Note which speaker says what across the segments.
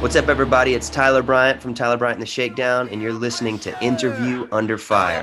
Speaker 1: What's up, everybody? It's Tyler Bryant from Tyler Bryant and the Shakedown, and you're listening to Interview Under Fire.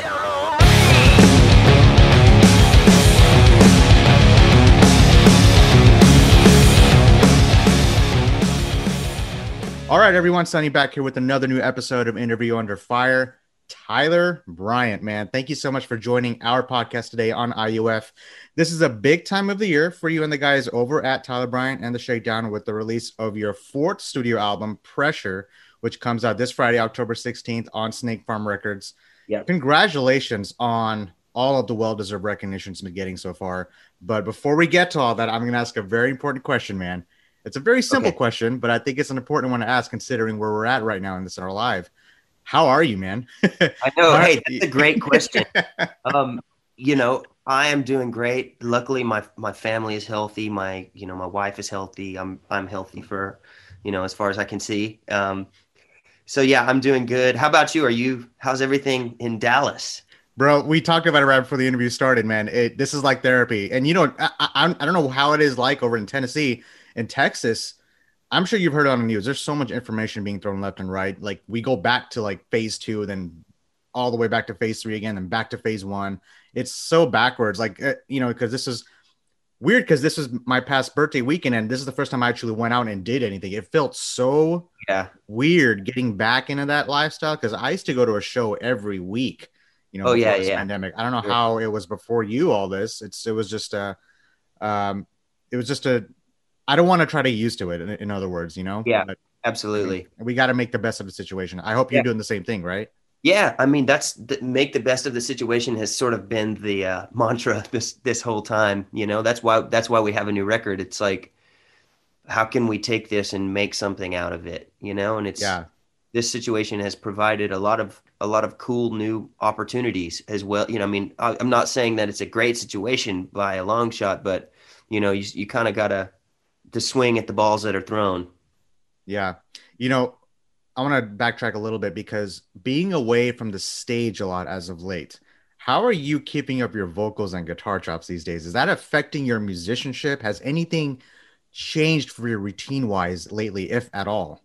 Speaker 2: All right, everyone, Sunny back here with another new episode of Interview Under Fire. Tyler Bryant, man, thank you so much for joining our podcast today on IUF. This is a big time of the year for you and the guys over at Tyler Bryant and the Shakedown with the release of your fourth studio album, Pressure, which comes out this Friday, October 16th on Snake Farm Records.
Speaker 1: Yeah.
Speaker 2: Congratulations on all of the well deserved recognition it's been getting so far. But before we get to all that, I'm going to ask a very important question, man. It's a very simple
Speaker 1: Okay.
Speaker 2: question, but I think it's an important one to ask considering where we're at right now in this in our live. How are you, man?
Speaker 1: I know. Hey, that's a great question. um, you know, I am doing great. Luckily, my my family is healthy. My you know my wife is healthy. I'm I'm healthy for you know as far as I can see. Um, so yeah, I'm doing good. How about you? Are you? How's everything in Dallas?
Speaker 2: Bro, we talked about it right before the interview started, man. It, this is like therapy. And you know, I, I, I don't know how it is like over in Tennessee. In Texas, I'm sure you've heard on the news. There's so much information being thrown left and right. Like we go back to like phase two, then all the way back to phase three again, and back to phase one. It's so backwards. Like uh, you know, because this is weird. Because this is my past birthday weekend, and this is the first time I actually went out and did anything. It felt so
Speaker 1: Yeah.
Speaker 2: weird getting back into that lifestyle because I used to go to a show every week. You know,
Speaker 1: Oh, yeah, yeah.
Speaker 2: pandemic. I don't know
Speaker 1: Sure.
Speaker 2: how it was before you. All this, it's it was just a, um, it was just a. I don't want to try to get used to it. In, in other words, you know.
Speaker 1: Yeah.
Speaker 2: But
Speaker 1: Absolutely.
Speaker 2: we got to make the best of the situation. I hope you're
Speaker 1: Yeah.
Speaker 2: doing the same thing, right?
Speaker 1: Yeah, I mean that's the, make the best of the situation has sort of been the uh, mantra this this whole time. You know, that's why that's why we have a new record. It's like, how can we take this and make something out of it? You know, and it's
Speaker 2: Yeah.
Speaker 1: this situation has provided a lot of a lot of cool new opportunities as well. You know, I mean, I, I'm not saying that it's a great situation by a long shot, but you know, you you kind of gotta to swing at the balls that are thrown.
Speaker 2: Yeah. You know, I want to backtrack a little bit because being away from the stage a lot as of late, how are you keeping up your vocals and guitar chops these days? Is that affecting your musicianship? Has anything changed for your routine wise lately, if at all?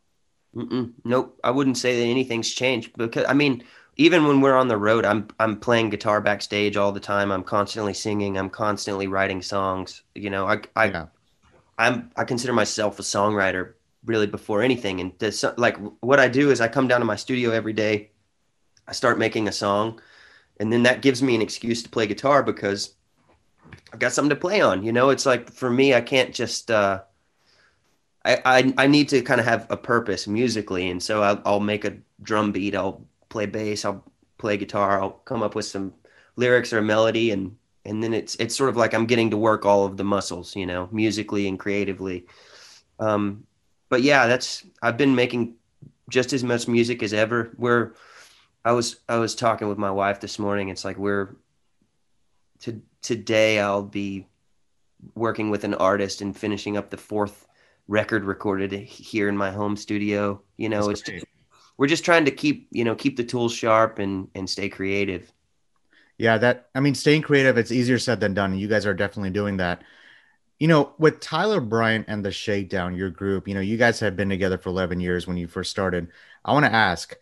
Speaker 1: Mm-mm. Nope, I wouldn't say that anything's changed because I mean, even when we're on the road, I'm I'm playing guitar backstage all the time. I'm constantly singing. I'm constantly writing songs. You know, I I
Speaker 2: Yeah.
Speaker 1: I'm I consider myself a songwriter really before anything. And this, like what I do is I come down to my studio every day. I start making a song, and then that gives me an excuse to play guitar because I've got something to play on. You know, it's like for me, I can't just. uh I, I, I need to kind of have a purpose musically, and so I'll, I'll make a drum beat. I'll play bass. I'll play guitar. I'll come up with some lyrics or a melody, and and then it's it's sort of like I'm getting to work all of the muscles, you know, musically and creatively. Um, but yeah, that's I've been making just as much music as ever. We're I was I was talking with my wife this morning. It's like we're to today I'll be working with an artist and finishing up the fourth record recorded here in my home studio. You know,
Speaker 2: That's
Speaker 1: it's just, we're just trying to keep you know keep the tools sharp and and stay creative.
Speaker 2: Yeah, that I mean, staying creative, it's easier said than done. You guys are definitely doing that. You know, with Tyler Bryant and the Shakedown, your group, you know, you guys have been together for 11 years when you first started. I want to ask,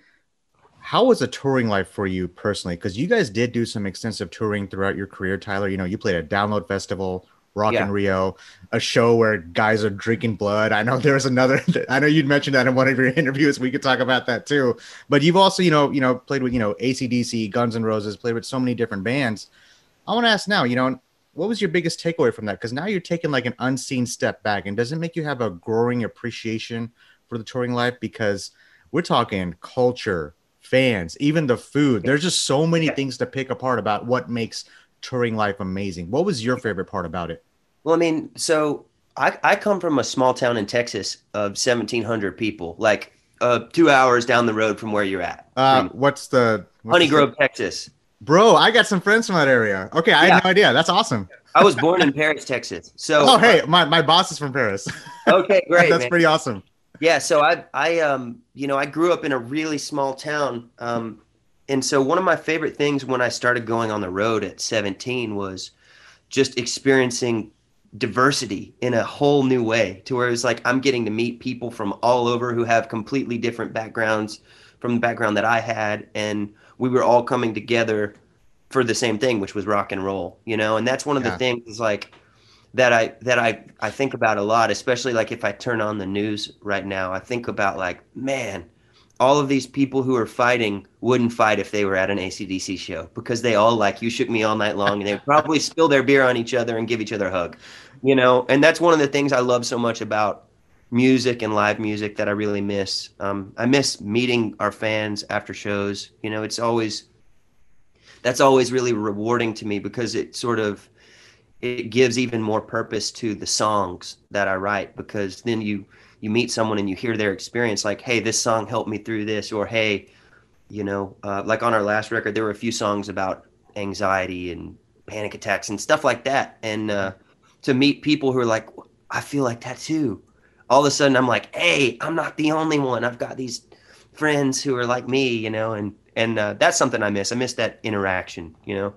Speaker 2: how was the touring life for you personally? Because you guys did do some extensive touring throughout your career, Tyler. You know, you played at Download Festival, Rock
Speaker 1: Yeah.
Speaker 2: in Rio, a show where guys are drinking blood. I know there was another. I know you'd mentioned that in one of your interviews. We could talk about that too. But you've also, you know, you know, played with you know ACDC, Guns and Roses, played with so many different bands. I want to ask now, you know, what was your biggest takeaway from that? Because now you're taking like an unseen step back, and does it make you have a growing appreciation for the touring life? Because we're talking culture, fans, even the food. There's just so many things to pick apart about what makes touring life amazing. What was your favorite part about it?
Speaker 1: Well, I mean, so I I come from a small town in Texas of 1,700 people, like uh, two hours down the road from where you're at,
Speaker 2: Uh, what's the what's
Speaker 1: Honey
Speaker 2: the-
Speaker 1: Grove, Texas.
Speaker 2: Bro, I got some friends from that area. Okay, I
Speaker 1: Yeah.
Speaker 2: had no idea. That's awesome.
Speaker 1: I was born in Paris, Texas. So
Speaker 2: Oh, hey, my, my boss is from Paris.
Speaker 1: okay, great.
Speaker 2: That's
Speaker 1: man.
Speaker 2: pretty awesome.
Speaker 1: Yeah, so I I um you know I grew up in a really small town, um, and so one of my favorite things when I started going on the road at 17 was just experiencing diversity in a whole new way to where it's like I'm getting to meet people from all over who have completely different backgrounds from the background that I had and we were all coming together for the same thing which was rock and roll you know and that's one of yeah. the things like that I that I I think about a lot especially like if I turn on the news right now I think about like man all of these people who are fighting wouldn't fight if they were at an ACDC show because they all like you shook me all night long and they probably spill their beer on each other and give each other a hug, you know. And that's one of the things I love so much about music and live music that I really miss. Um, I miss meeting our fans after shows. You know, it's always that's always really rewarding to me because it sort of it gives even more purpose to the songs that I write because then you you meet someone and you hear their experience like hey this song helped me through this or hey you know uh, like on our last record there were a few songs about anxiety and panic attacks and stuff like that. And uh, to meet people who are like i feel like that too. All of a sudden i'm like hey i'm not the only one. I've got these friends who are like me you know and and uh, that's something i miss. I miss that interaction you know?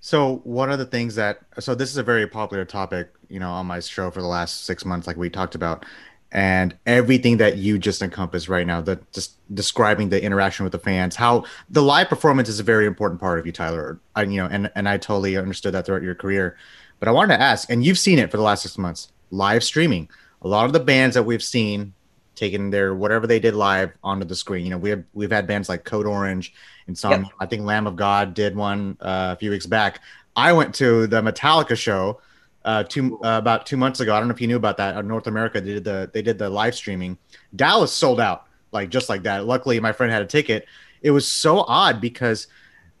Speaker 2: So one of the things that so this is a very popular topic you know on my show for the last six months like we talked about and everything that you just encompassed right now that just describing the interaction with the fans how the live performance is a very important part of you tyler. I, you know and and i totally understood that throughout your career. But i wanted to ask and you've seen it for the last six months live streaming. A lot of the bands that we've seen taking their whatever they did live onto the screen you know we have we've had bands like code orange and some yep. i think lamb of god did one uh, a few weeks back. I went to the metallica show uh, two uh, about two months ago. I don't know if you knew about that. North America, they did the they did the live streaming. Dallas sold out like just like that. Luckily, my friend had a ticket. It was so odd because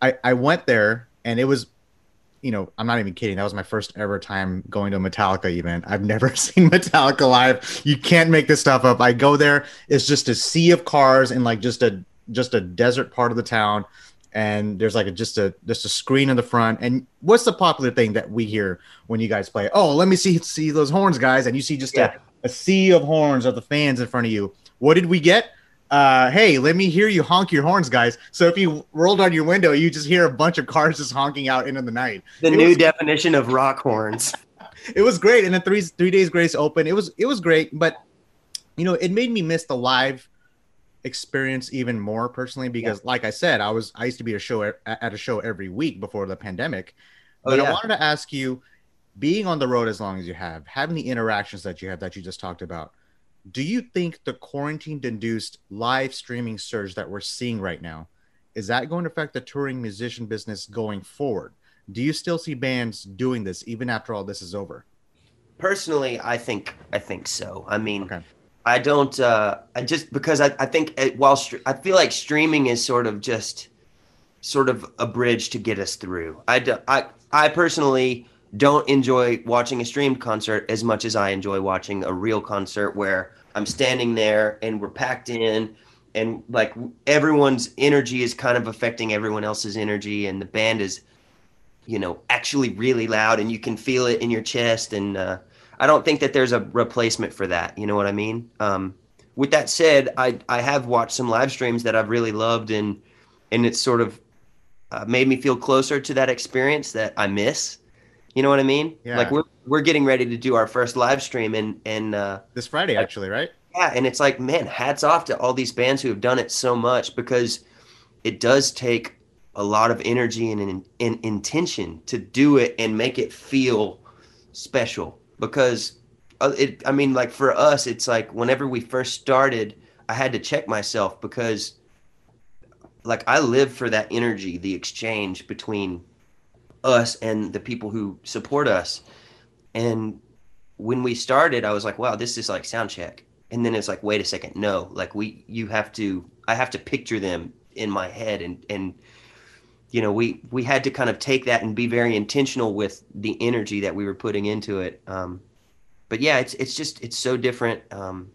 Speaker 2: I I went there and it was, you know, I'm not even kidding. That was my first ever time going to a Metallica event. I've never seen Metallica live. You can't make this stuff up. I go there. It's just a sea of cars and like just a just a desert part of the town and there's like a, just a just a screen in the front. And what's the popular thing that we hear when you guys play? Oh, let me see see those horns, guys, and you see just yeah. a, a sea of horns of the fans in front of you. What did we get? Uh, hey, let me hear you honk your horns, guys. So if you rolled on your window, you just hear a bunch of cars just honking out into the night.
Speaker 1: The it new was, definition of rock horns.
Speaker 2: it was great, and then three three days grace open. It was it was great, but you know it made me miss the live experience even more personally because, yeah. like I said, I was I used to be a show at a show every week before the pandemic. Oh, but yeah. I wanted to ask you, being on the road as long as you have, having the interactions that you have that you just talked about, do you think the quarantine-induced live streaming surge that we're seeing right now is that going to affect the touring musician business going forward? Do you still see bands doing this even after all this is over?
Speaker 1: Personally, I think I think so. I mean, okay. I don't. Uh, I just because I, I think it, while st- I feel like streaming is sort of just sort of a bridge to get us through. I, do, I I personally don't enjoy watching a streamed concert as much as I enjoy watching a real concert where I'm standing there and we're packed in and like everyone's energy is kind of affecting everyone else's energy and the band is you know actually really loud and you can feel it in your chest and uh, I don't think that there's a replacement for that. You know what I mean? Um, with that said, I I have watched some live streams that I've really loved, and and it's sort of uh, made me feel closer to that experience that I miss. You know what I mean? Yeah. Like we're we're getting ready to do our first live stream, and and uh,
Speaker 2: this Friday actually, right?
Speaker 1: Yeah, and it's like, man, hats off to all these bands who have done it so much because it does take a lot of energy and, and intention to do it and make it feel special because uh, it i mean like for us it's like whenever we first started i had to check myself because like i live for that energy the exchange between us and the people who support us. And when we started i was like wow this is like sound check. And then it's like wait a second no like we you have to i have to picture them in my head and and you know we we had to kind of take that and be very intentional with the energy that we were putting into it. Um, but yeah it's it's just it's so different. Um,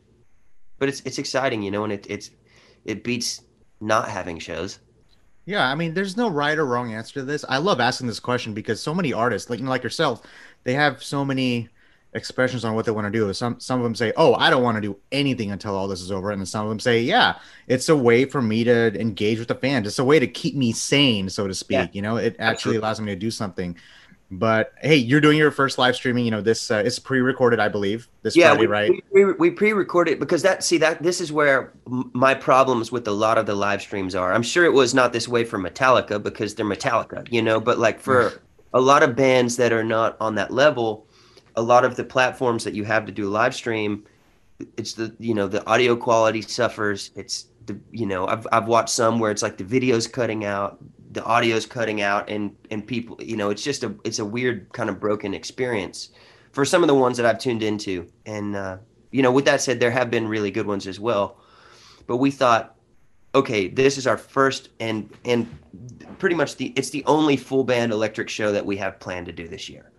Speaker 1: but it's it's exciting you know and it it's it beats not having shows.
Speaker 2: Yeah i mean there's no right or wrong answer to this. I love asking this question because so many artists like you know, like yourself they have so many expressions on what they want to do. Some some of them say, "Oh, I don't want to do anything until all this is over," and then some of them say, "Yeah, it's a way for me to engage with the fans. It's a way to keep me sane, so to speak. Yeah. You know, it actually allows me to do something." But hey, you're doing your first live streaming. You know, this uh, is pre-recorded, I believe. This
Speaker 1: yeah,
Speaker 2: Friday,
Speaker 1: we,
Speaker 2: right?
Speaker 1: We, we, we pre-recorded because that see that this is where m- my problems with a lot of the live streams are. I'm sure it was not this way for Metallica because they're Metallica, you know. But like for a lot of bands that are not on that level, a lot of the platforms that you have to do a live stream, it's the you know the audio quality suffers. It's the you know I've I've watched some where it's like the video's cutting out, the audio's cutting out, and and people you know it's just a it's a weird kind of broken experience for some of the ones that I've tuned into. And uh, you know, with that said, there have been really good ones as well. But we thought, okay, this is our first and and pretty much the it's the only full band electric show that we have planned to do this year.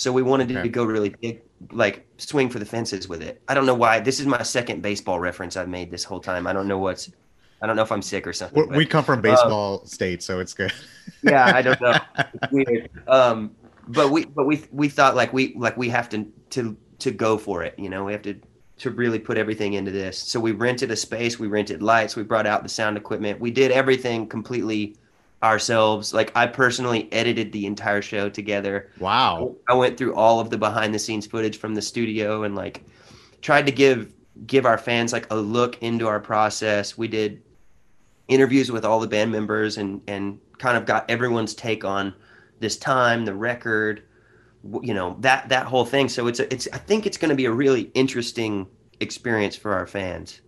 Speaker 1: So we wanted
Speaker 2: Okay.
Speaker 1: to go really big, like swing for the fences with it. I don't know why. This is my second baseball reference I've made this whole time. I don't know what's. I don't know if I'm sick or something.
Speaker 2: We,
Speaker 1: but-
Speaker 2: we come from baseball state, so it's good.
Speaker 1: yeah, I don't know. It's weird. Um, but we but we we thought like we like we have to to to go for it. You know, we have to to really put everything into this. So we rented a space, we rented lights, we brought out the sound equipment, we did everything completely ourselves. Like I personally edited the entire show together.
Speaker 2: Wow.
Speaker 1: I went through all of the behind the scenes footage from the studio and like tried to give give our fans like a look into our process. We did interviews with all the band members and and kind of got everyone's take on this time, the record, you know, that that whole thing. So it's a, it's I think it's going to be a really interesting experience for our fans.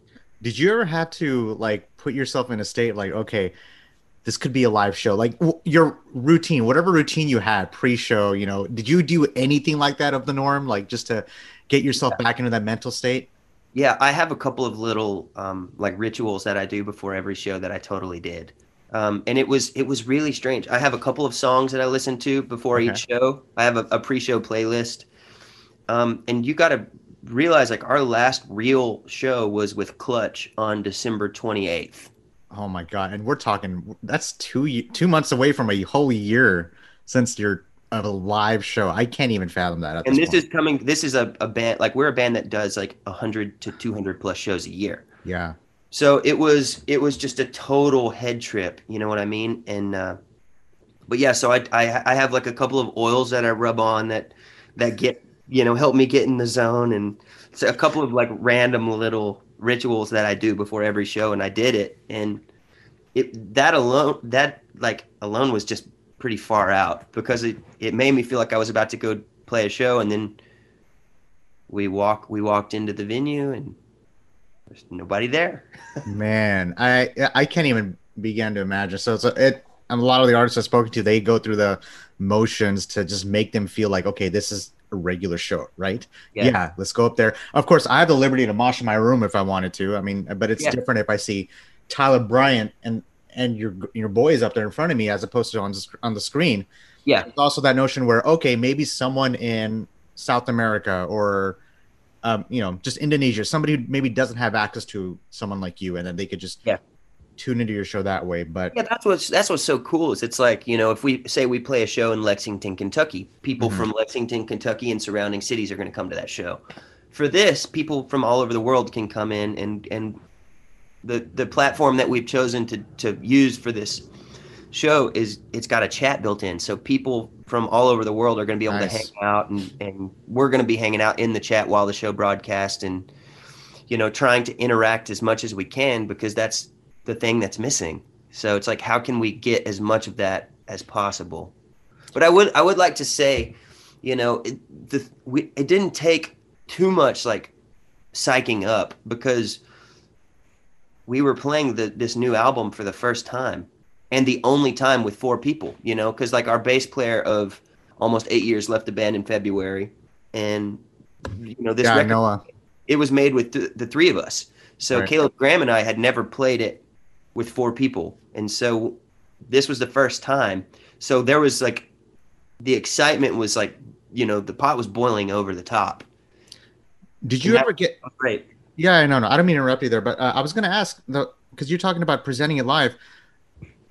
Speaker 2: Did you ever have to like put yourself in a state like, okay, this could be a live show? Like w- your routine, whatever routine you had pre-show, you know, did you do anything like that of the norm, like just to get yourself back into that mental state?
Speaker 1: Yeah, I have a couple of little um, like rituals that I do before every show that I totally did, um, and it was it was really strange. I have a couple of songs that I listen to before
Speaker 2: Okay.
Speaker 1: each show. I have a, a pre-show playlist, um, and you got to realize like our last real show was with Clutch on December twenty eighth.
Speaker 2: Oh my god! And we're talking that's two two months away from a whole year since your of a live show. I can't even fathom that. At
Speaker 1: And
Speaker 2: this,
Speaker 1: this is coming. This is a, a band like we're a band that does like hundred to two hundred plus shows a year.
Speaker 2: yeah,
Speaker 1: So it was it was just a total head trip, you know what I mean? And uh, but yeah, so I, I I have like a couple of oils that I rub on that that get you know help me get in the zone, and a couple of like random little rituals that I do before every show, and I did it, and it that alone that like alone was just pretty far out because it it made me feel like I was about to go play a show, and then we walk we walked into the venue and there's nobody there.
Speaker 2: man, I I can't even begin to imagine. So it's a, it. A lot of the artists I've spoken to, they go through the motions to just make them feel like, okay, this is a regular show, right?
Speaker 1: Yeah.
Speaker 2: Yeah, let's go up there. Of course, I have the liberty to mosh in my room if I wanted to. I mean, but it's
Speaker 1: Yeah.
Speaker 2: different if I see Tyler Bryant and and your your boys up there in front of me as opposed to on the, on the screen.
Speaker 1: Yeah.
Speaker 2: It's also that notion where okay, maybe someone in South America or um, you know, just Indonesia, somebody who maybe doesn't have access to someone like you, and then they could just
Speaker 1: Yeah.
Speaker 2: Tune into your show that way. But
Speaker 1: Yeah, that's what's that's what's so cool is it's like you know if we say we play a show in Lexington, Kentucky, people
Speaker 2: Mhm.
Speaker 1: from Lexington, Kentucky, and surrounding cities are going to come to that show. For this, people from all over the world can come in and and the the platform that we've chosen to to use for this show is it's got a chat built in, so people from all over the world are going to be able
Speaker 2: Nice.
Speaker 1: to hang out and and we're going to be hanging out in the chat while the show broadcast and you know trying to interact as much as we can because that's the thing that's missing. So it's like, how can we get as much of that as possible? But I would, I would like to say, you know, it, the we, it didn't take too much like psyching up because we were playing the this new album for the first time and the only time with four people. You know, because like our bass player of almost eight years left the band in February, and you know this
Speaker 2: yeah,
Speaker 1: record it was made with th- the three of us. So
Speaker 2: Right.
Speaker 1: Caleb Graham and I had never played it with four people, and so this was the first time. So there was like the excitement was like you know the pot was boiling over the top.
Speaker 2: Did you ever get?
Speaker 1: Great.
Speaker 2: Yeah, I know. No, I don't mean to interrupt you there, but uh, I was going to ask though because you're talking about presenting it live.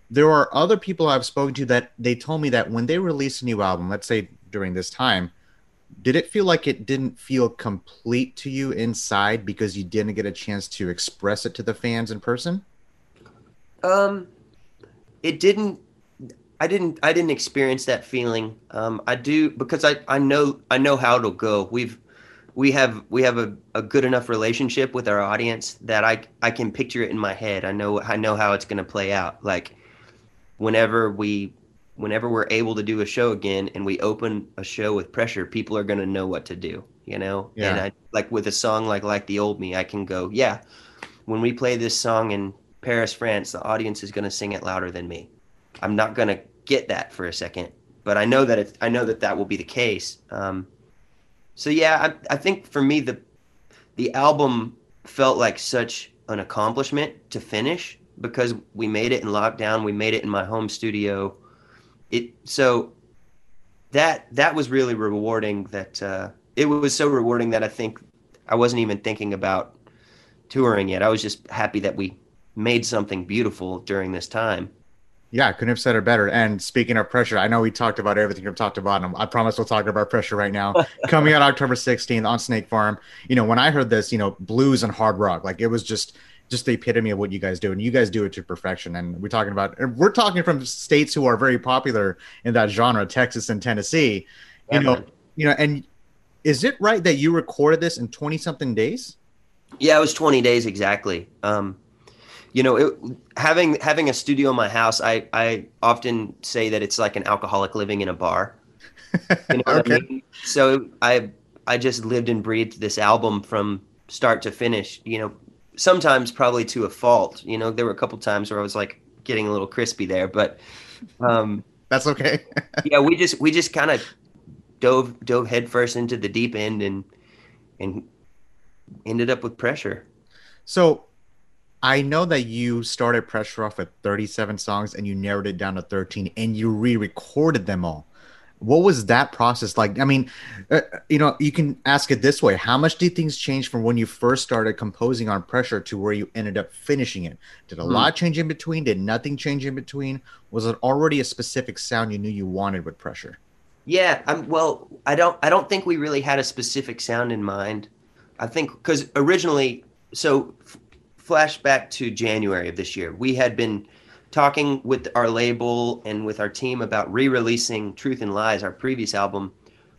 Speaker 2: There are other people I've spoken to that they told me that when they release a new album, let's say during this time, did it feel like it didn't feel complete to you inside because you didn't get a chance to express it to the fans in person?
Speaker 1: Um, it didn't. I didn't I didn't experience that feeling. Um, I do because I, I know I know how it'll go. We've we have we have a, a good enough relationship with our audience that I I can picture it in my head. I know I know how it's going to play out. Like whenever we whenever we're able to do a show again and we open a show with pressure, people are going to know what to do. You know,
Speaker 2: Yeah.
Speaker 1: and I like with a song like like the old me, I can go yeah. When we play this song in Paris, France, the audience is going to sing it louder than me. I'm not going to get that for a second, but I know that it, I know that that will be the case. Um, so yeah, I, I think for me the the album felt like such an accomplishment to finish because we made it in lockdown. We made it in my home studio. It so that that was really rewarding. That uh, it was so rewarding that I think I wasn't even thinking about touring yet. I was just happy that we made something beautiful during this time.
Speaker 2: Yeah, I couldn't have said it better. And speaking of pressure, I know we talked about everything from top to bottom. I promise we'll talk about pressure right now. Coming out October 16th on Snake Farm. You know, when I heard this, you know, blues and hard rock, like it was just just the epitome of what you guys do. And you guys do it to perfection. And we're talking about we're talking from states who are very popular in that genre, Texas and Tennessee. You
Speaker 1: Yeah,
Speaker 2: know,
Speaker 1: man.
Speaker 2: you know, and is it right that you recorded this in 20 something days?
Speaker 1: Yeah, it was 20 days exactly. Um, you know, it, having having a studio in my house, I I often say that it's like an alcoholic living in a bar. You know what I
Speaker 2: Okay.
Speaker 1: mean? So I I just lived and breathed this album from start to finish. You know, sometimes probably to a fault. You know, there were a couple times where I was like getting a little crispy there, but um,
Speaker 2: That's okay.
Speaker 1: yeah, we just we just kind of dove dove headfirst into the deep end and and ended up with pressure.
Speaker 2: So I know that you started Pressure off with 37 songs and you narrowed it down to 13 and you re recorded them all. What was that process like? I mean, uh, you know, you can ask it this way How much did things change from when you first started composing on Pressure to where you ended up finishing it? Did a
Speaker 1: Hmm.
Speaker 2: lot change in between? Did nothing change in between? Was it already a specific sound you knew you wanted with Pressure?
Speaker 1: Yeah, I'm well. I don't. I don't think we really had a specific sound in mind. I think because originally, so flashback to January of this year, we had been talking with our label and with our team about re-releasing Truth and Lies, our previous album,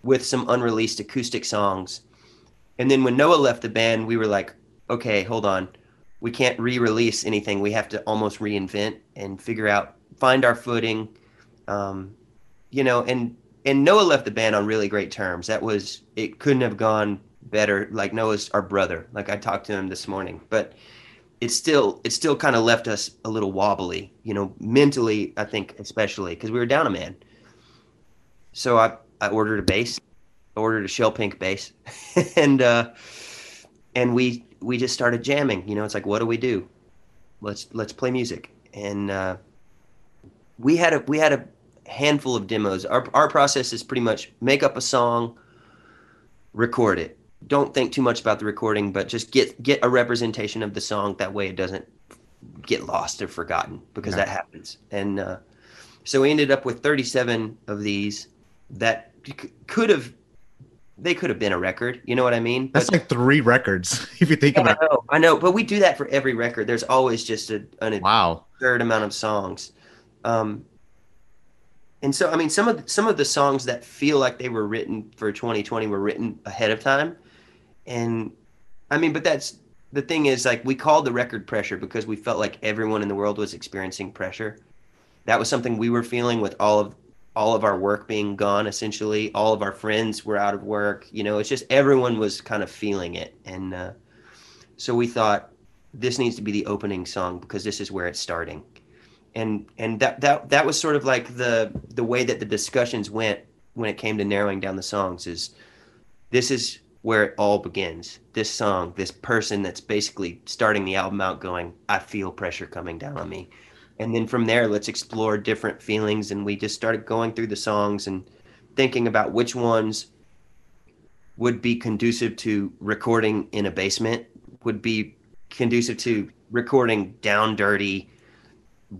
Speaker 1: with some unreleased acoustic songs. And then when Noah left the band, we were like, okay, hold on, we can't re-release anything. We have to almost reinvent and figure out, find our footing. Um, you know, and and Noah left the band on really great terms. That was it couldn't have gone better. Like Noah's our brother. Like I talked to him this morning, but it's still it still kind of left us a little wobbly, you know, mentally. I think especially because we were down a man. So I I ordered a bass, ordered a shell pink bass, and uh, and we we just started jamming. You know, it's like what do we do? Let's let's play music, and uh, we had a we had a handful of demos. Our our process is pretty much make up a song, record it. Don't think too much about the recording, but just get get a representation of the song. That way, it doesn't get lost or forgotten because that happens. And uh, so we ended up with 37 of these that c- could have they could have been a record. You know what I mean?
Speaker 2: That's
Speaker 1: But-
Speaker 2: like three records, if you think
Speaker 1: Yeah,
Speaker 2: about
Speaker 1: I know, I know, but we do that for every record. There's always just a, an.
Speaker 2: Wow.
Speaker 1: absurd amount of songs. Um, and so, I mean, some of the, some of the songs that feel like they were written for 2020 were written ahead of time, and I mean, but that's the thing is like we called the record pressure because we felt like everyone in the world was experiencing pressure. That was something we were feeling with all of all of our work being gone. Essentially, all of our friends were out of work. You know, it's just everyone was kind of feeling it, and uh, so we thought this needs to be the opening song because this is where it's starting and and that that that was sort of like the the way that the discussions went when it came to narrowing down the songs is this is where it all begins. This song this person that's basically starting the album out going i feel pressure coming down on me. And then from there let's explore different feelings and we just started going through the songs and thinking about which ones would be conducive to recording in a basement would be conducive to recording down dirty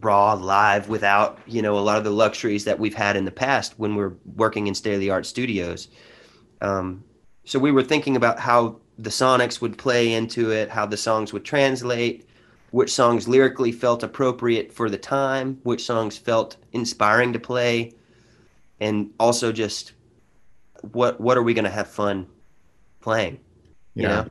Speaker 1: raw live without you know a lot of the luxuries that we've had in the past when we're working in state of the art studios. Um, so we were thinking about how the sonics would play into it how the songs would translate which songs lyrically felt appropriate for the time, which songs felt inspiring to play, and also just what what are we going to have fun playing?
Speaker 2: You yeah. Know?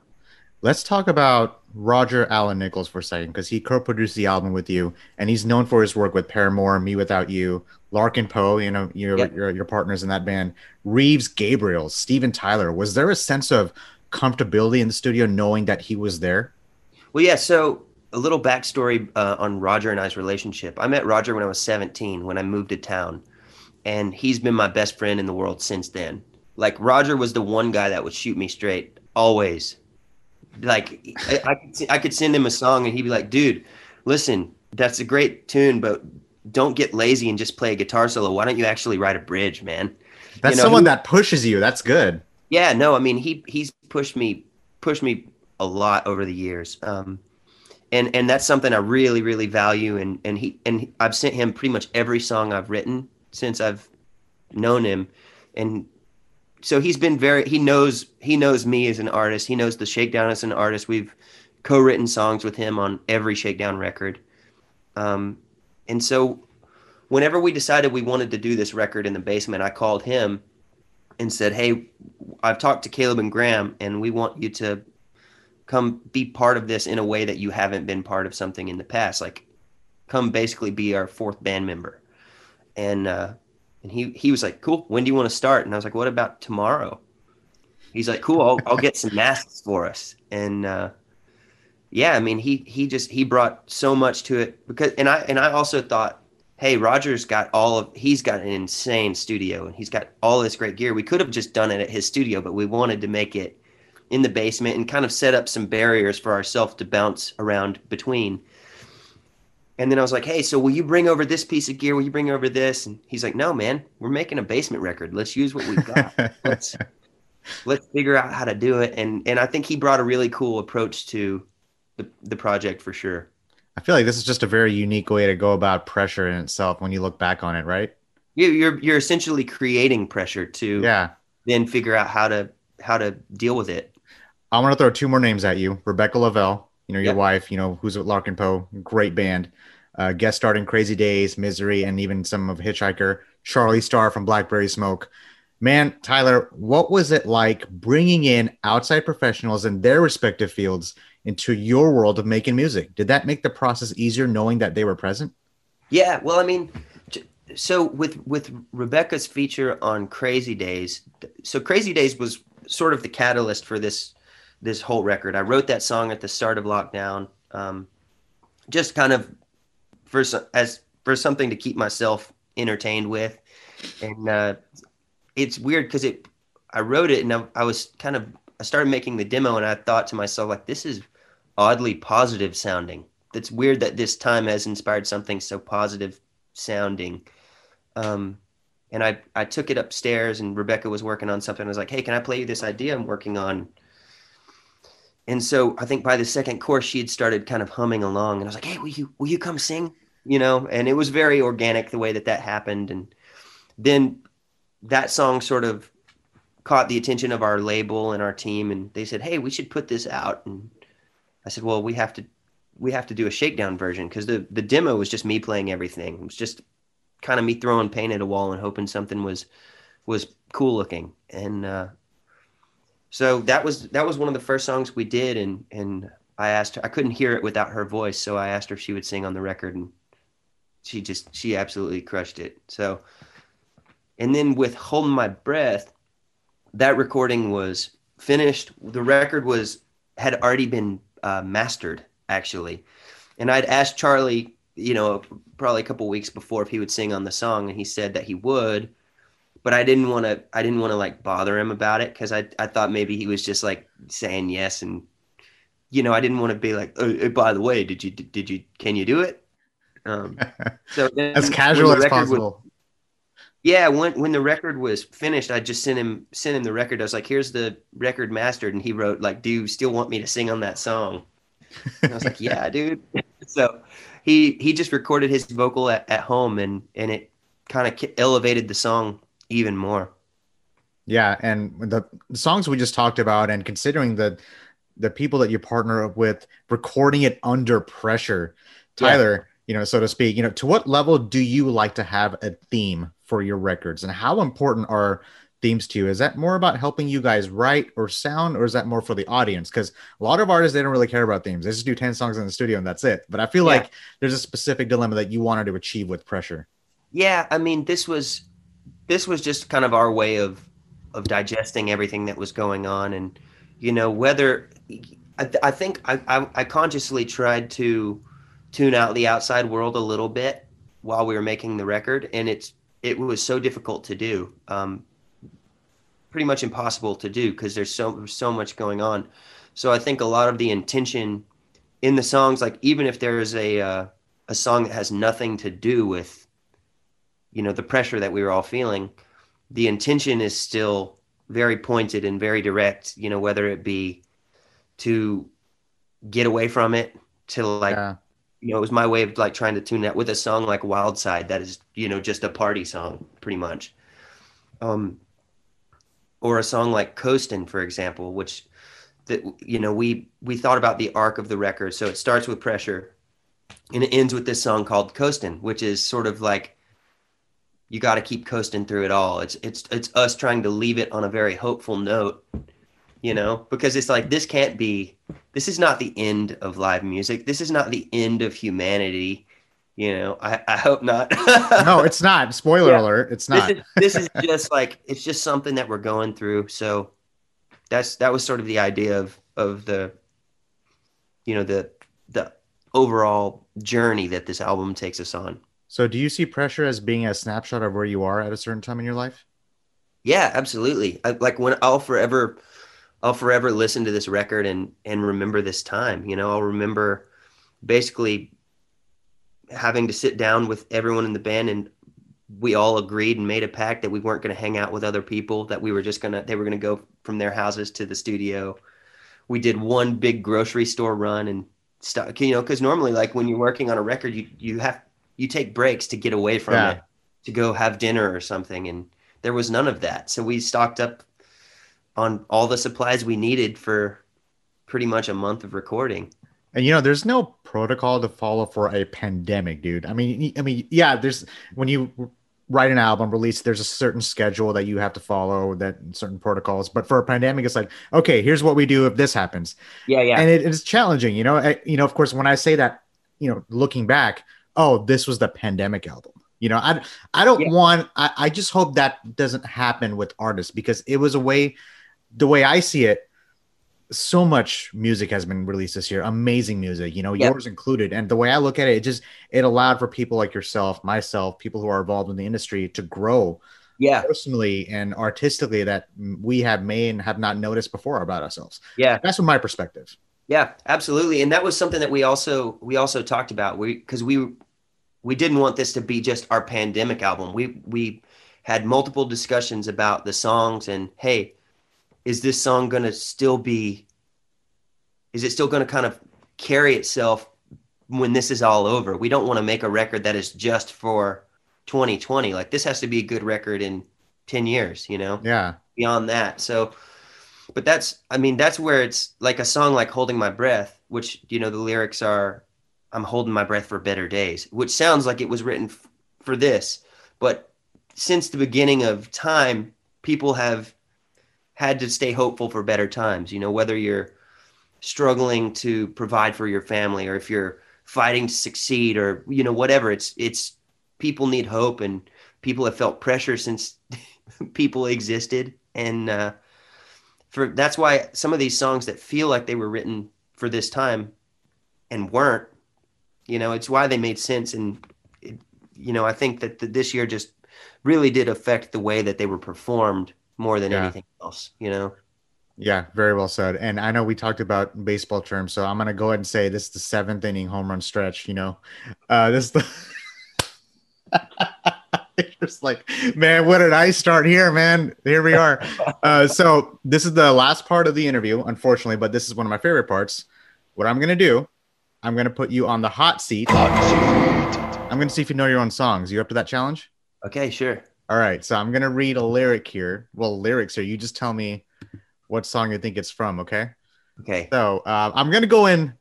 Speaker 2: Let's talk about Roger Alan Nichols for a second because he co-produced the album with you, and he's known for his work with Paramore, Me Without you, Larkin Poe. You know, your yep. your, your partners in that band, Reeves, Gabrels, Steven Tyler. Was there a sense of comfortability in the studio knowing that he was there?
Speaker 1: Well, yeah. So a little backstory uh, on Roger and I's relationship. I met Roger when I was 17 when I moved to town, and he's been my best friend in the world since then. Like Roger was the one guy that would shoot me straight always. Like I, I could I could send him a song and he'd be like, "Dude, listen, that's a great tune, but don't get lazy and just play a guitar solo. Why don't you actually write a bridge, man?"
Speaker 2: That's you know, someone he, that pushes you. That's good.
Speaker 1: Yeah, no, I mean he he's pushed me pushed me a lot over the years. Um, and and that's something I really really value. And and he and I've sent him pretty much every song I've written since I've known him, and so he's been very he knows he knows me as an artist. He knows the Shakedown as an artist. We've co-written songs with him on every Shakedown record, um, and so whenever we decided we wanted to do this record in the basement, I called him and said, "Hey, I've talked to Caleb and Graham, and we want you to come be part of this in a way that you haven't been part of something in the past. Like, come basically be our fourth band member." And uh, and he he was like, "Cool. When do you want to start?" And I was like, "What about tomorrow?" He's like, "Cool. I'll I'll get some masks for us." And uh, yeah, I mean, he he just he brought so much to it because and I and I also thought, "Hey, Roger's got all of he's got an insane studio and he's got all this great gear. We could have just done it at his studio, but we wanted to make it in the basement and kind of set up some barriers for ourselves to bounce around between. And then I was like, "Hey, so will you bring over this piece of gear? Will you bring over this?" And he's like, "No, man. We're making a basement record. Let's use what we've got. let's let's figure out how to do it." And and I think he brought a really cool approach to the the project for sure.
Speaker 2: I feel like this is just a very unique way to go about pressure in itself when you look back on it, right?
Speaker 1: You, you're you're essentially creating pressure to
Speaker 2: yeah
Speaker 1: then figure out how to how to deal with it.
Speaker 2: I want to throw two more names at you. Rebecca Lovell, you know, your yep. wife, you know, who's with Larkin Poe, great band. Uh, guest starred in Crazy Days, Misery, and even some of Hitchhiker. Charlie Starr from Blackberry Smoke. Man, Tyler, what was it like bringing in outside professionals in their respective fields into your world of making music? Did that make the process easier knowing that they were present?
Speaker 1: Yeah, well, I mean, so with with Rebecca's feature on Crazy Days, so Crazy Days was sort of the catalyst for this this whole record. I wrote that song at the start of lockdown, um, just kind of for as for something to keep myself entertained with, and uh, it's weird because it I wrote it and I, I was kind of I started making the demo and I thought to myself like this is oddly positive sounding. It's weird that this time has inspired something so positive sounding. Um, and I, I took it upstairs and Rebecca was working on something. I was like, Hey, can I play you this idea I'm working on? And so I think by the second course, she had started kind of humming along and I was like, Hey, will you, will you come sing? You know, and it was very organic the way that that happened. And then that song sort of caught the attention of our label and our team. And they said, Hey, we should put this out. And I said, well, we have to, we have to do a shakedown version. Cause the, the demo was just me playing everything. It was just kind of me throwing paint at a wall and hoping something was was cool looking. And uh, so that was that was one of the first songs we did. And and I asked her, I couldn't hear it without her voice, so I asked her if she would sing on the record, and she just she absolutely crushed it. So, and then with holding my breath, that recording was finished. The record was had already been uh, mastered actually, and I'd asked Charlie you know, probably a couple weeks before if he would sing on the song, and he said that he would. But I didn't want to. I didn't want to like bother him about it because I I thought maybe he was just like saying yes, and you know I didn't want to be like, oh, by the way, did you did you can you do it? Um,
Speaker 2: so as casual as possible.
Speaker 1: Was, yeah, when when the record was finished, I just sent him sent him the record. I was like, "Here's the record mastered," and he wrote like, "Do you still want me to sing on that song?" And I was like, "Yeah, dude." so he he just recorded his vocal at, at home and and it kind of elevated the song even more
Speaker 2: yeah and the, the songs we just talked about and considering the the people that you partner up with, recording it under pressure. Tyler, you know, so to speak, you know, to what level do you like to have a theme for your records and how important are themes to you? Is that more about helping you guys write or sound, or is that more for the audience? Because a lot of artists they don't really care about themes; they just do ten songs in the studio and that's it. But I feel yeah. like there's a specific dilemma that you wanted to achieve with pressure.
Speaker 1: Yeah, I mean, this was this was just kind of our way of of digesting everything that was going on, and you know whether I, I think I, I I consciously tried to tune out the outside world a little bit while we were making the record, and it's it was so difficult to do. Um, pretty much impossible to do because there's so so much going on. So I think a lot of the intention in the songs, like even if there is a uh, a song that has nothing to do with you know the pressure that we were all feeling, the intention is still very pointed and very direct. You know whether it be to get away from it to like. Yeah. You know, it was my way of like trying to tune that with a song like Wild Side that is, you know, just a party song pretty much. Um, or a song like Coastin', for example, which that you know we we thought about the arc of the record. So it starts with pressure, and it ends with this song called Coastin', which is sort of like you got to keep coasting through it all. It's it's it's us trying to leave it on a very hopeful note, you know, because it's like this can't be this is not the end of live music. This is not the end of humanity you know? I, I hope not.
Speaker 2: No it's not. Spoiler yeah. alert it's not.
Speaker 1: This is, this is just like it's just something that we're going through. So that's that was sort of the idea of of the you know the the overall journey that this album takes us on
Speaker 2: so do you see pressure as being a snapshot of where you are at a certain time in your life?
Speaker 1: Yeah absolutely. I, like when i'll forever i'll forever listen to this record and and remember this time you know? I'll remember basically having to sit down with everyone in the band and we all agreed and made a pact that we weren't going to hang out with other people that we were just going to they were going to go from their houses to the studio. We did one big grocery store run and stuff you know because normally like when you're working on a record you you have you take breaks to get away from yeah. it to go have dinner or something and there was none of that so we stocked up on all the supplies we needed for pretty much a month of recording
Speaker 2: and you know, there's no protocol to follow for a pandemic, dude. I mean, I mean, yeah, there's when you write an album release, there's a certain schedule that you have to follow, that certain protocols. But for a pandemic, it's like, okay, here's what we do if this happens.
Speaker 1: Yeah, yeah.
Speaker 2: And it is challenging, you know. I, you know, of course, when I say that, you know, looking back, oh, this was the pandemic album. You know, I I don't yeah. want. I, I just hope that doesn't happen with artists because it was a way. The way I see it, so much music has been released this year amazing music you know yep. yours included and the way i look at it it just it allowed for people like yourself myself people who are involved in the industry to grow
Speaker 1: yeah
Speaker 2: personally and artistically that we have may and have not noticed before about ourselves
Speaker 1: yeah
Speaker 2: that's from my perspective
Speaker 1: yeah absolutely. And that was something that we also we also talked about. We because we we didn't want this to be just our pandemic album. We we had multiple discussions about the songs and hey is this song going to still be is it still going to kind of carry itself when this is all over? We don't want to make a record that is just for 2020 like this has to be a good record in 10 years you know?
Speaker 2: Yeah.
Speaker 1: Beyond that. So but that's i mean that's where it's like a song like holding my breath which you know the lyrics are i'm holding my breath for better days which sounds like it was written f- for this but since the beginning of time people have had to stay hopeful for better times. You know, whether you're struggling to provide for your family or if you're fighting to succeed or you know whatever it's it's people need hope and people have felt pressure since people existed and uh, for that's why some of these songs that feel like they were written for this time and weren't you know it's why they made sense and it, you know i think that the, this year just really did affect the way that they were performed more than yeah. anything else, you know?
Speaker 2: Yeah, very well said. And I know we talked about baseball terms, so I'm gonna go ahead and say this is the seventh inning home run stretch. You know, uh, this is the. just like, man, what did I start here, man? Here we are. Uh, so this is the last part of the interview, unfortunately, but this is one of my favorite parts. What I'm gonna do, I'm gonna put you on the hot seat. Hot seat. I'm gonna see if you know your own songs. You up to that challenge?
Speaker 1: Okay, sure.
Speaker 2: All right, so I'm gonna read a lyric here. Well, lyrics here. You just tell me what song you think it's from. Okay.
Speaker 1: Okay.
Speaker 2: So uh, I'm gonna go in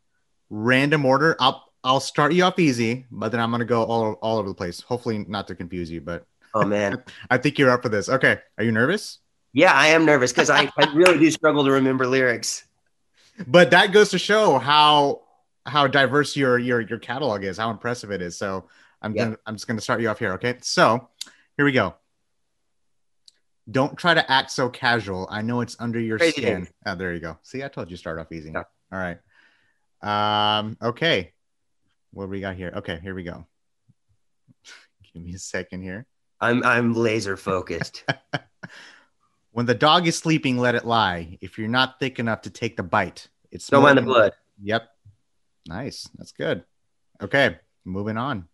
Speaker 2: random order. I'll I'll start you off easy, but then I'm gonna go all all over the place. Hopefully not to confuse you, but
Speaker 1: Oh man.
Speaker 2: I think you're up for this. Okay, are you nervous?
Speaker 1: Yeah, I am nervous because I, I really do struggle to remember lyrics.
Speaker 2: But that goes to show how how diverse your your your catalog is, how impressive it is. So I'm
Speaker 1: Yeah.
Speaker 2: gonna I'm just gonna start you off here. Okay, so here we go. Don't try to act so casual. I know it's under your
Speaker 1: Crazy
Speaker 2: skin. Oh, there you go. See, I told you start off easy.
Speaker 1: Yeah.
Speaker 2: All right. Um. Okay. What we got here? Okay, here we go. Give me a second here.
Speaker 1: I'm I'm laser focused.
Speaker 2: When the dog is sleeping, let it lie. If you're not thick enough to take the bite, it's
Speaker 1: Don't mind the blood.
Speaker 2: Yep. Nice. That's good. Okay. Moving on.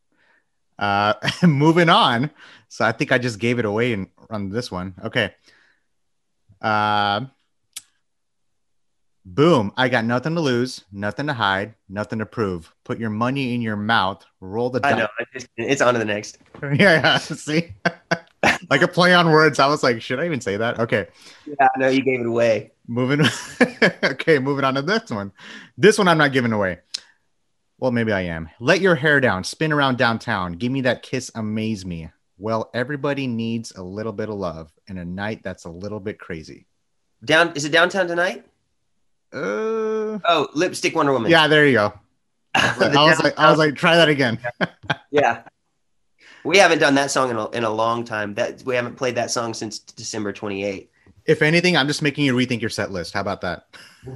Speaker 2: Uh moving on. So I think I just gave it away in, on this one. Okay. Um boom. I got nothing to lose, nothing to hide, nothing to prove. Put your money in your mouth, roll the
Speaker 1: I
Speaker 2: dice.
Speaker 1: know. I just, it's on to the next.
Speaker 2: yeah, yeah. See? like a play on words. I was like, should I even say that? Okay.
Speaker 1: Yeah, I know you gave it away.
Speaker 2: Moving okay, moving on to this one. This one I'm not giving away. Well, maybe I am. Let your hair down, spin around downtown. Give me that kiss, amaze me. Well, everybody needs a little bit of love and a night that's a little bit crazy.
Speaker 1: Down is it downtown tonight?
Speaker 2: Uh,
Speaker 1: Oh, lipstick Wonder Woman.
Speaker 2: yeah, there you go. I was like, I was like, try that again.
Speaker 1: yeah. We haven't done that song in a, in a long time. That we haven't played that song since December 28.
Speaker 2: If anything, I'm just making you rethink your set list. How about that?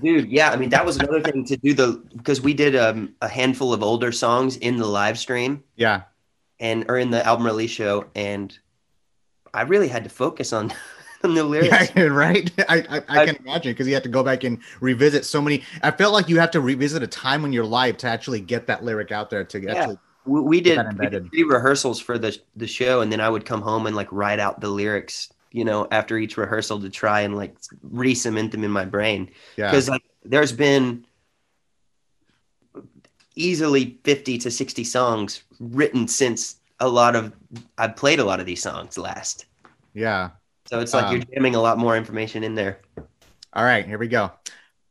Speaker 1: Dude, yeah, I mean that was another thing to do the because we did um, a handful of older songs in the live stream
Speaker 2: Yeah,
Speaker 1: and or in the album release show, and I really had to focus on, the lyrics.
Speaker 2: yeah right. I I, I
Speaker 1: I-
Speaker 2: can imagine because you have to go back and revisit so many. I felt like you have to revisit a time in your life to actually get that lyric out there to
Speaker 1: Yeah.
Speaker 2: actually
Speaker 1: We, we did, we did three rehearsals for the the show, and then I would come home and like write out the lyrics, you know, after each rehearsal to try and like re-cement them in my brain.
Speaker 2: yeah.
Speaker 1: because like there's been easily 50 to 60 songs written since a lot of I've played a lot of these songs last.
Speaker 2: Yeah.
Speaker 1: So it's like
Speaker 2: Um,
Speaker 1: you're jamming a lot more information in there.
Speaker 2: All right, here we go.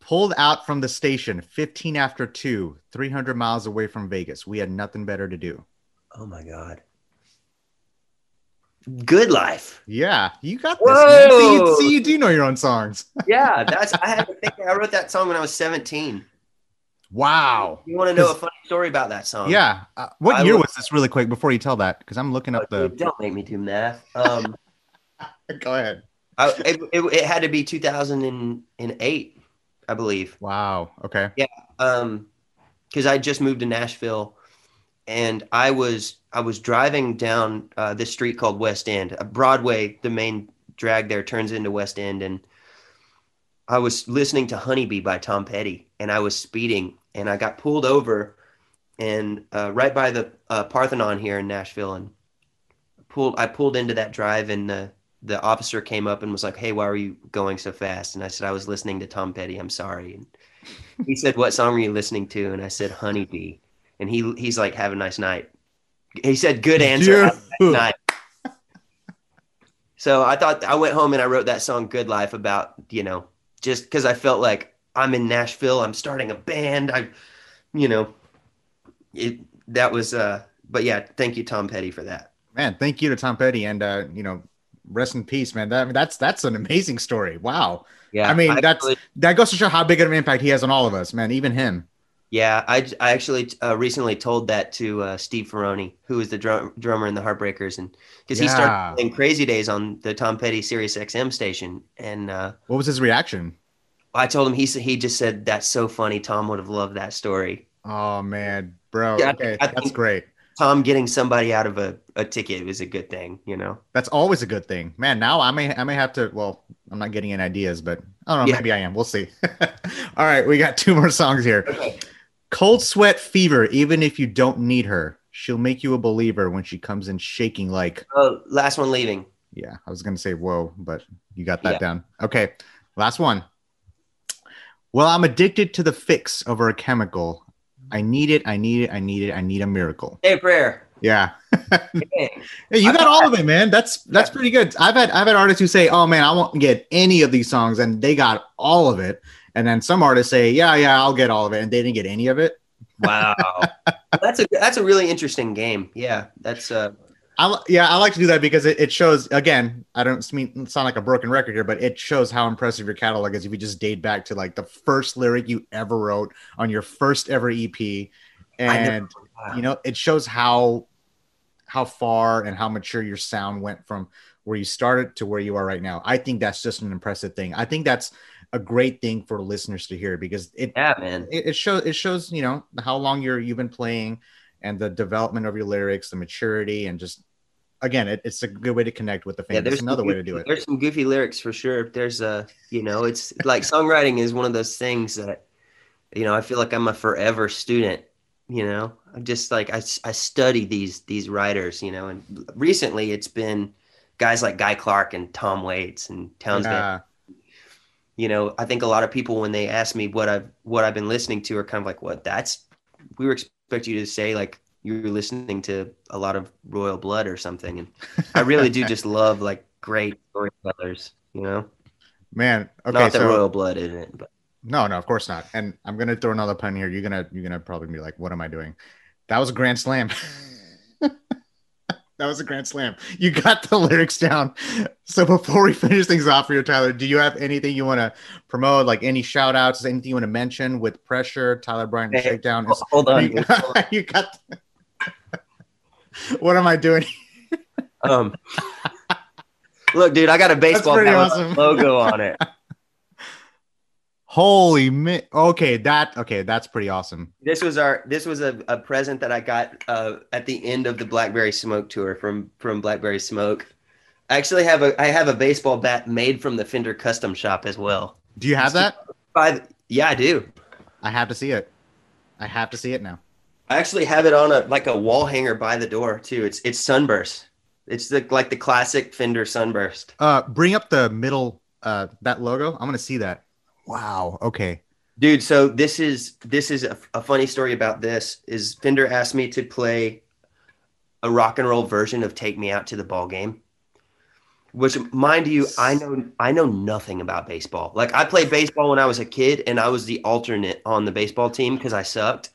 Speaker 2: Pulled out from the station 15 after 2, 300 miles away from Vegas. We had nothing better to do.
Speaker 1: Oh my god. Good life.
Speaker 2: Yeah, you got this. See, you, see, you do know your own songs.
Speaker 1: Yeah, that's I had to think I wrote that song when I was 17.
Speaker 2: Wow.
Speaker 1: You want to know a funny story about that song?
Speaker 2: Yeah. Uh, what
Speaker 1: I
Speaker 2: year was this, really quick, before you tell that? Because I'm looking up the.
Speaker 1: don't make me do math. Um
Speaker 2: Go ahead.
Speaker 1: I, it, it, it had to be 2008, I believe.
Speaker 2: Wow. Okay. Yeah.
Speaker 1: Um because I just moved to Nashville and I was I was driving down uh, this street called West End. Uh, Broadway, the main drag there turns into West End and I was listening to Honeybee by Tom Petty and I was speeding and I got pulled over and uh, right by the uh, Parthenon here in Nashville and pulled I pulled into that drive and the the officer came up and was like, "Hey, why are you going so fast?" And I said, "I was listening to Tom Petty. I'm sorry." And he said, "What song were you listening to?" And I said, "Honeybee." And he he's like, "Have a nice night." He said, "Good answer." Have a nice night. So I thought I went home and I wrote that song "Good Life" about you know just because I felt like I'm in Nashville. I'm starting a band. I, you know, it that was. uh But yeah, thank you, Tom Petty, for that.
Speaker 2: Man, thank you to Tom Petty and uh, you know, rest in peace, man. That that's that's an amazing story. Wow.
Speaker 1: Yeah,
Speaker 2: I mean, that's
Speaker 1: actually-
Speaker 2: that goes to show how big of an impact he has on all of us, man. Even him.
Speaker 1: Yeah, I, I actually uh, recently told that to uh, Steve Ferrone, who is the drum, drummer in the Heartbreakers, and because he started playing Crazy Days on the Tom Petty Sirius XM station, and uh,
Speaker 2: What was his reaction?
Speaker 1: I told him he he just said that's so funny. Tom would have loved that story.
Speaker 2: Oh man, bro.
Speaker 1: Yeah, I-
Speaker 2: okay,
Speaker 1: I
Speaker 2: that's
Speaker 1: think-
Speaker 2: great.
Speaker 1: Tom getting somebody out of a, a ticket was a good thing, you know.
Speaker 2: That's always a good thing, man. Now I may I may have to. Well, I'm not getting any ideas, but I don't know.
Speaker 1: Yeah.
Speaker 2: Maybe I am. We'll see. all right, we got two more songs here.
Speaker 1: Okay.
Speaker 2: Cold sweat fever. Even if you don't need her, she'll make you a believer when she comes in shaking like.
Speaker 1: Oh, last one leaving.
Speaker 2: Yeah, I was gonna say whoa, but you got that
Speaker 1: Yeah.
Speaker 2: down. Okay, last one. Well, I'm addicted to the fix over a chemical. I need it. I need it. I need it. I need a miracle.
Speaker 1: Say a prayer.
Speaker 2: Yeah.
Speaker 1: Hey,
Speaker 2: you got all of it, man. That's that's pretty good. I've had I've had artists who say, "Oh man, I won't get any of these songs," and they got all of it. and then some artists say, "Yeah, yeah, I'll get all of it," and they didn't get any of it.
Speaker 1: Wow, that's a that's a really interesting game. Yeah, that's uh,
Speaker 2: I yeah, I like to do that because it, it shows again. I don't mean sound like a broken record here, but it shows how impressive your catalog is if you just date back to like the first lyric you ever wrote on your first ever EP, and you know it shows how how far and how mature your sound went from where you started to where you are right now. I think that's just an impressive thing. I think that's a great thing for listeners to hear because it
Speaker 1: yeah, man.
Speaker 2: it, it shows it shows you know how long you're you've been playing and the development of your lyrics, the maturity, and just again, it, it's a good way to connect with the fans. Yeah, there's another
Speaker 1: some
Speaker 2: way to do it.
Speaker 1: There's some goofy lyrics for sure. There's a, you know, it's like songwriting is one of those things that, you know, I feel like I'm a forever student. You know, I'm just like I, I study these these writers. You know, and recently it's been guys like Guy Clark and Tom Waits and Townes Van
Speaker 2: Yeah.
Speaker 1: you know i think a lot of people when they ask me what i've what i've been listening to are kind of like what that's we were expect you to say like you're listening to a lot of royal blood or something and i really do just love like great storytellers you know
Speaker 2: Man, okay,
Speaker 1: not that
Speaker 2: so
Speaker 1: royal blood in it but
Speaker 2: no, no, of course not. And I'm gonna throw another pun here. You're gonna you're gonna probably be like, "What am I doing?" That was a grand slam. that was a grand slam. You got the lyrics down. So before we finish things off for you, Tyler, do you have anything you want to promote? Like any shout outs, anything you want to mention with pressure, Tyler Bryant
Speaker 1: Hey,
Speaker 2: Shakedown? Is-
Speaker 1: hold on
Speaker 2: you, got, you got what am I doing?
Speaker 1: um look dude i got a baseball bat with
Speaker 2: awesome.
Speaker 1: a logo on it
Speaker 2: Holy mi- okay, that okay, that's pretty awesome.
Speaker 1: this was our this was a, a present that i got uh, at the end of the blackberry smoke tour from from blackberry smoke i actually have a i have a baseball bat made from the fender custom shop as well
Speaker 2: Do you have that?
Speaker 1: By the, yeah i do
Speaker 2: I have to see it. I have to see it now.
Speaker 1: I actually have it on a like a wall hanger by the door too it's it's sunburst it's the like the classic fender sunburst
Speaker 2: Uh, bring up the middle, uh, that logo. I'm gonna see that. Wow. Okay.
Speaker 1: dude so this is this is a, a funny story about this is fender asked me to play a rock and roll version of take me out to the ball game which mind you i know i know nothing about baseball like i played baseball when i was a kid and i was the alternate on the baseball team because i sucked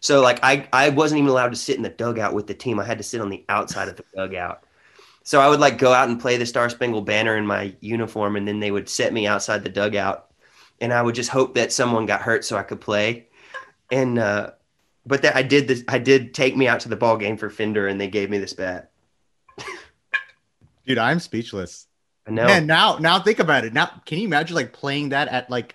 Speaker 1: so like i i wasn't even allowed to sit in the dugout with the team i had to sit on the outside of the dugout so i would like go out and play the star spangled banner in my uniform and then they would set me outside the dugout and I would just hope that someone got hurt so I could play. And uh, but that I did this. I did take me out to the ball game for Fender, and they gave me this bat.
Speaker 2: Dude, I'm speechless.
Speaker 1: I know.
Speaker 2: Man, now now think about it. Now, can you imagine like playing that at like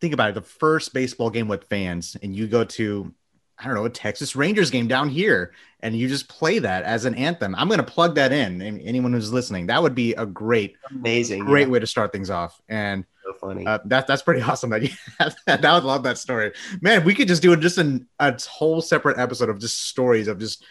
Speaker 2: think about it, the first baseball game with fans, and you go to I don't know, a Texas Rangers game down here, and you just play that as an anthem. I'm gonna plug that in. And anyone who's listening, that would be a great,
Speaker 1: Amazing.
Speaker 2: great
Speaker 1: Yeah,
Speaker 2: way to start things off. And
Speaker 1: so funny.
Speaker 2: Uh, that that's pretty awesome that you have that. I would love that story, man. We could just do just an, a whole separate episode of just stories of just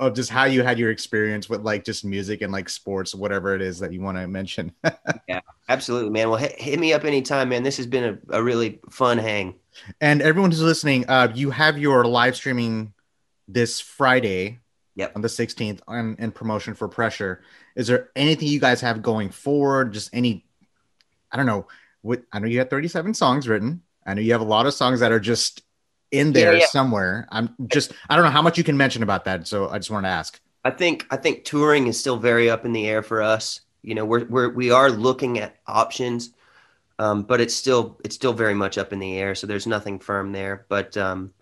Speaker 2: of just how you had your experience with like just music and like sports, whatever it is that you want to mention.
Speaker 1: Yeah, absolutely, man. Well, hit, hit me up anytime, man. This has been a, a really fun hang.
Speaker 2: And everyone who's listening, uh, you have your live streaming this Friday,
Speaker 1: Yep.
Speaker 2: on the 16th, on in promotion for Pressure. Is there anything you guys have going forward? Just any, I don't know. What I know you have 37 songs written. I know you have a lot of songs that are just in there
Speaker 1: Yeah, yeah.
Speaker 2: somewhere. I'm just I don't know how much you can mention about that. So I just wanted to ask.
Speaker 1: I think I think touring is still very up in the air for us. You know, we're we're we are looking at options, um, but it's still it's still very much up in the air. So there's nothing firm there. But um,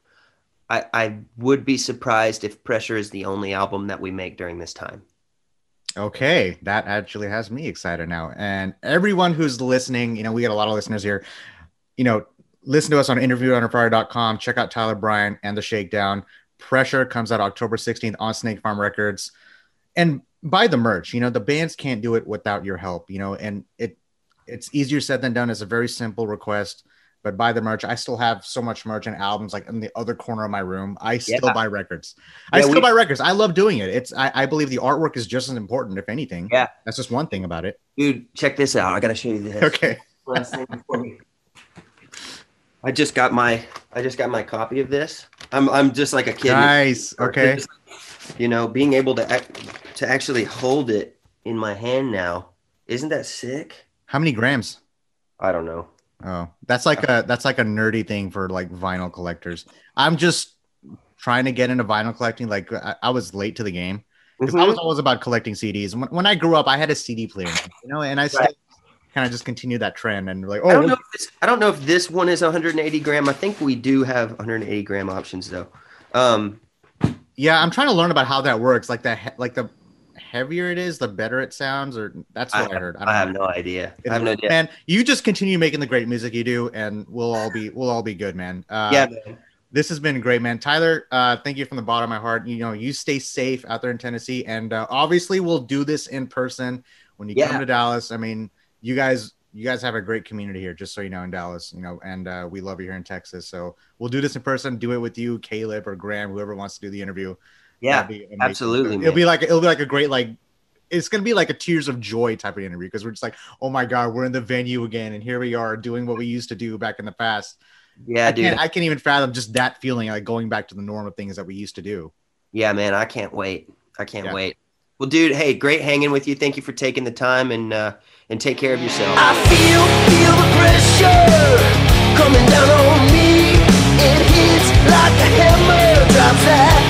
Speaker 1: I I would be surprised if Pressure is the only album that we make during this time.
Speaker 2: Okay, that actually has me excited now. And everyone who's listening, you know, we got a lot of listeners here. You know, listen to us on interviewunderfire.com. Check out Tyler Bryant and the Shakedown. Pressure comes out October 16th on Snake Farm Records. And buy the merch. You know, the bands can't do it without your help, you know, and it it's easier said than done. It's a very simple request. But buy the merch. I still have so much merch and albums like in the other corner of my room. I still
Speaker 1: Yeah.
Speaker 2: buy records. I still
Speaker 1: we-
Speaker 2: buy records. I love doing it. It's I, I believe the artwork is just as important, if anything.
Speaker 1: Yeah.
Speaker 2: That's just one thing about it.
Speaker 1: Dude, check this out. I gotta show you this.
Speaker 2: Okay.
Speaker 1: Last thing before we- I just got my I just got my copy of this. I'm I'm just like a kid.
Speaker 2: Nice. Okay.
Speaker 1: You know, being able to act, to actually hold it in my hand now, isn't that sick?
Speaker 2: How many grams?
Speaker 1: I don't know.
Speaker 2: Oh, that's like a that's like a nerdy thing for like vinyl collectors. I'm just trying to get into vinyl collecting. Like I, I was late to the game. 'Cause I
Speaker 1: Mhm.
Speaker 2: was always about collecting CDs. When, when I grew up, I had a CD player, you know, and I still
Speaker 1: Right.
Speaker 2: kind of just continue that trend and like,
Speaker 1: I don't
Speaker 2: oh,
Speaker 1: know. If this, I don't know if this one is 180 gram. I think we do have 180 gram options though. Um,
Speaker 2: yeah, I'm trying to learn about how that works. Like the he- like the heavier it is, the better it sounds, or that's what I, heard.
Speaker 1: I have
Speaker 2: know.
Speaker 1: no idea. I have no idea.
Speaker 2: Man, you just continue making the great music you do, and we'll all be we'll all be good, man. Uh,
Speaker 1: yeah, man.
Speaker 2: this has been great, man. Tyler, uh, thank you from the bottom of my heart. You know, you stay safe out there in Tennessee, and uh, obviously we'll do this in person when you
Speaker 1: Yeah.
Speaker 2: come to Dallas. I mean, you guys, you guys have a great community here, just so you know, in Dallas. You know, and uh, we love you here in Texas. So we'll do this in person. Do it with you, Caleb or Graham, whoever wants to do the interview.
Speaker 1: Yeah,
Speaker 2: be
Speaker 1: absolutely,
Speaker 2: It'll
Speaker 1: man.
Speaker 2: be like it'll be like a great like. It's gonna be like a tears of joy type of interview because we're just like, oh my god, we're in the venue again, and here we are doing what we used to do back in the past.
Speaker 1: yeah,
Speaker 2: I
Speaker 1: dude.
Speaker 2: can't, I can't even fathom just that feeling, like going back to the norm of things that we used to do.
Speaker 1: Yeah, man. I can't wait. I can't
Speaker 2: Yeah.
Speaker 1: wait. Well, dude. Hey, great hanging with you. Thank you for taking the time and uh, and take care of yourself.
Speaker 3: I feel, feel the pressure coming down on me. It hits like a hammer, drops that